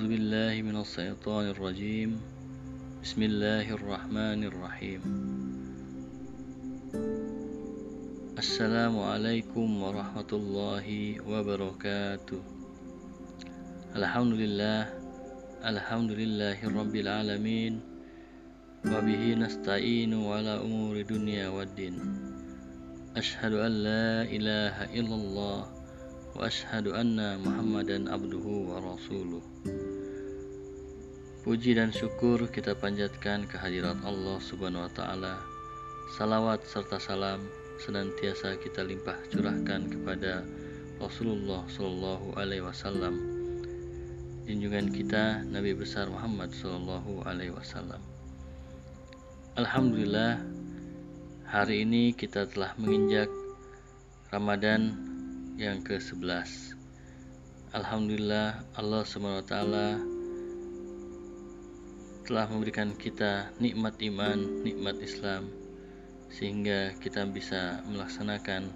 أعوذ بالله من الشيطان الرجيم. بسم الله الرحمن الرحيم. السلام عليكم ورحمة الله وبركاته. الحمد لله الحمد لله رب العالمين وبه نستعين على أمور الدنيا والدين. أشهد أن لا إله إلا الله وأشهد أن محمدا عبده ورسوله. Puji dan syukur kita panjatkan kehadirat Allah Subhanahu wa taala. Salawat serta salam senantiasa kita limpah curahkan kepada Rasulullah Shallallahu alaihi wasallam. Junjungan kita Nabi besar Muhammad Shallallahu alaihi wasallam. Alhamdulillah hari ini kita telah menginjak Ramadan yang ke-11. Alhamdulillah Allah Subhanahu wa taala telah memberikan kita nikmat iman, nikmat Islam sehingga kita bisa melaksanakan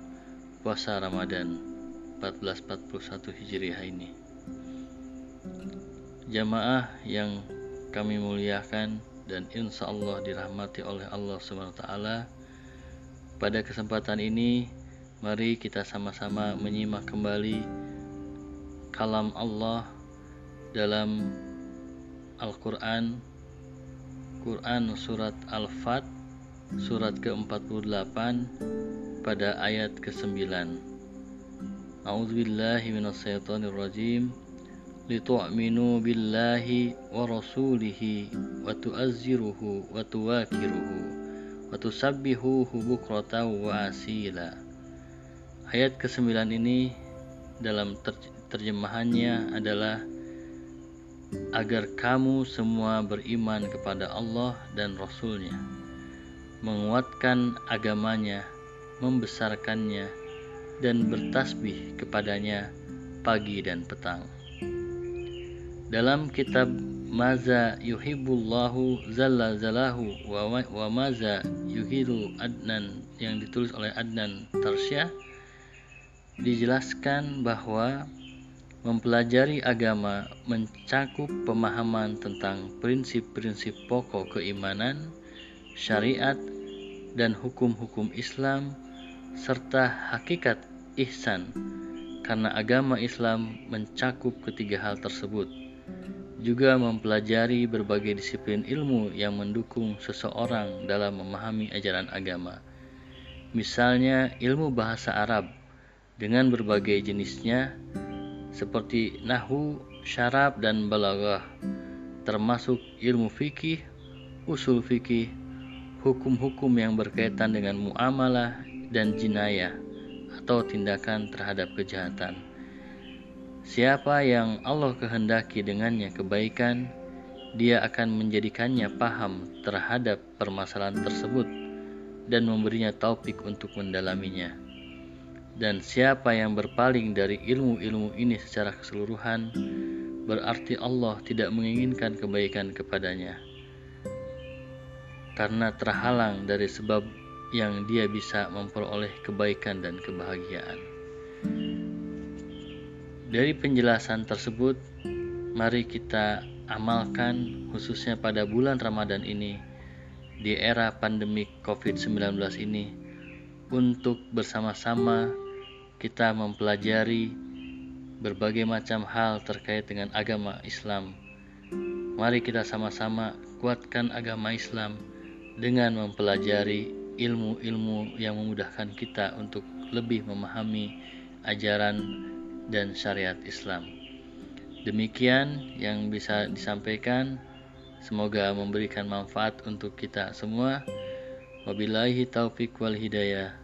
puasa Ramadan 1441 Hijriah ini. Jamaah yang kami muliakan dan insya Allah dirahmati oleh Allah taala. Pada kesempatan ini mari kita sama-sama menyimak kembali kalam Allah dalam Al-Qur'an Quran Surat Al-Fat Surat ke-48 pada ayat ke-9 A'udzubillahi minasyaitonirrajim. Litu'minu billahi wa rasulihi wa tu'azziruhu wa tuwakiruhu wa tusabbihuhu bukratan wa asila. Ayat ke-9 ini dalam terjemahannya adalah agar kamu semua beriman kepada Allah dan Rasul-Nya, menguatkan agamanya, membesarkannya, dan bertasbih kepadanya pagi dan petang. Dalam kitab Maza yuhibbullahu zalla zalahu wa, wa maza yuhidu adnan yang ditulis oleh Adnan Tarsyah dijelaskan bahwa Mempelajari agama mencakup pemahaman tentang prinsip-prinsip pokok keimanan, syariat, dan hukum-hukum Islam, serta hakikat ihsan, karena agama Islam mencakup ketiga hal tersebut. Juga mempelajari berbagai disiplin ilmu yang mendukung seseorang dalam memahami ajaran agama. Misalnya ilmu bahasa Arab dengan berbagai jenisnya, seperti nahu, syarab, dan balaghah, termasuk ilmu fikih, usul fikih, hukum-hukum yang berkaitan dengan muamalah dan jinayah atau tindakan terhadap kejahatan. Siapa yang Allah kehendaki dengannya kebaikan, dia akan menjadikannya paham terhadap permasalahan tersebut dan memberinya taufik untuk mendalaminya. Dan siapa yang berpaling dari ilmu-ilmu ini secara keseluruhan, berarti Allah tidak menginginkan kebaikan kepadanya. Karena terhalang dari sebab yang dia bisa memperoleh kebaikan dan kebahagiaan. Dari penjelasan tersebut, mari kita amalkan khususnya pada bulan Ramadan ini di era pandemik COVID-19 ini untuk bersama-sama kita mempelajari berbagai macam hal terkait dengan agama Islam. Mari kita sama-sama kuatkan agama Islam dengan mempelajari ilmu-ilmu yang memudahkan kita untuk lebih memahami ajaran dan syariat Islam. Demikian yang bisa disampaikan. Semoga memberikan manfaat untuk kita semua. Wabillahi taufik wal hidayah.